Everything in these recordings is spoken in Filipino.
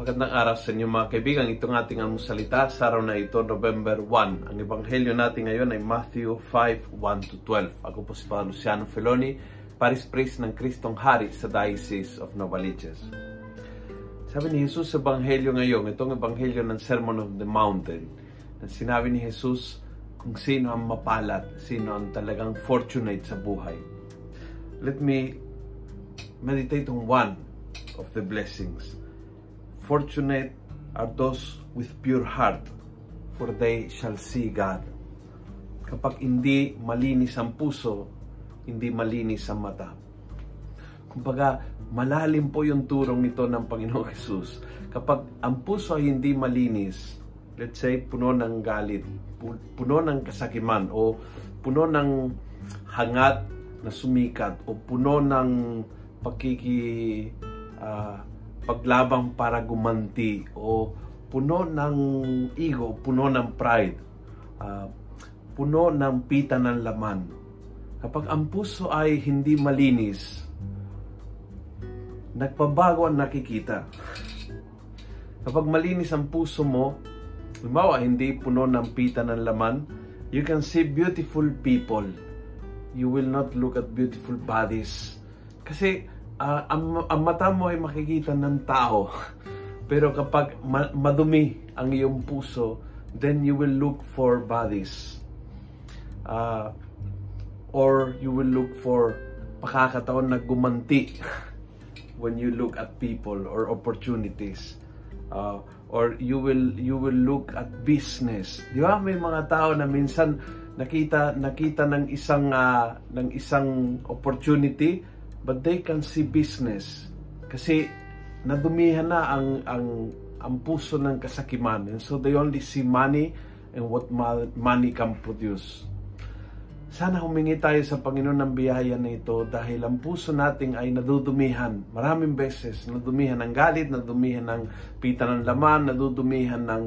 Magandang araw sa inyo mga kaibigan. Itong ating almusalita sa araw na ito, November 1. Ang ebanghelyo natin ngayon ay Matthew 5, 1-12. Ako po si Father Luciano Feloni, Paris Priest ng Kristong Hari sa Diocese of Novaliches. Sabi ni Jesus sa ebanghelyo ngayon, itong ebanghelyo ng Sermon of the Mountain, na sinabi ni Jesus kung sino ang mapalat, sino ang talagang fortunate sa buhay. Let me meditate on one of the blessings. Fortunate are those with pure heart, for they shall see God. Kapag hindi malinis ang puso, hindi malinis ang mata. Kumbaga, malalim po yung turong nito ng Panginoong Jesus. Kapag ang puso ay hindi malinis, let's say, puno ng galit, puno ng kasakiman, o puno ng hangat na sumikat, o puno ng pakiki uh, paglabang para gumanti o puno ng ego, puno ng pride, uh, puno ng pita ng laman. Kapag ang puso ay hindi malinis, nagpabago ang nakikita. Kapag malinis ang puso mo, halimbawa hindi puno ng pita ng laman, you can see beautiful people. You will not look at beautiful bodies. Kasi uh, ang, ang mata mo ay makikita ng tao. Pero kapag ma- madumi ang iyong puso, then you will look for bodies. Uh, or you will look for pakakataon na gumanti when you look at people or opportunities. Uh, or you will you will look at business. Di ba? May mga tao na minsan nakita nakita ng isang uh, ng isang opportunity but they can see business. Kasi nadumihan na ang ang ang puso ng kasakiman. And so they only see money and what money can produce. Sana humingi tayo sa Panginoon ng biyaya na ito dahil ang puso nating ay nadudumihan. Maraming beses nadudumihan ng galit nadudumihan ng pita ng laman nadudumihan ng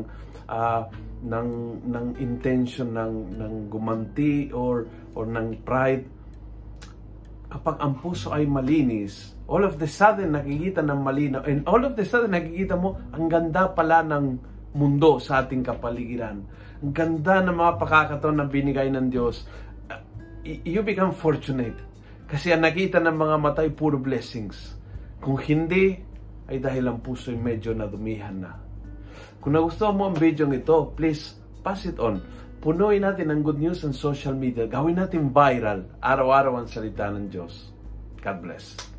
uh, ng ng intention ng ng gumanti or or ng pride kapag ang puso ay malinis, all of the sudden nakikita ng malinaw, and all of the sudden nakikita mo, ang ganda pala ng mundo sa ating kapaligiran. Ang ganda ng mga pakakataon na binigay ng Diyos. You become fortunate. Kasi ang nakita ng mga matay, puro blessings. Kung hindi, ay dahil ang puso ay medyo nadumihan na. Kung nagustuhan mo ang video ito, please pass it on punuin natin ang good news sa social media. Gawin natin viral. Araw-araw ang salita ng Diyos. God bless.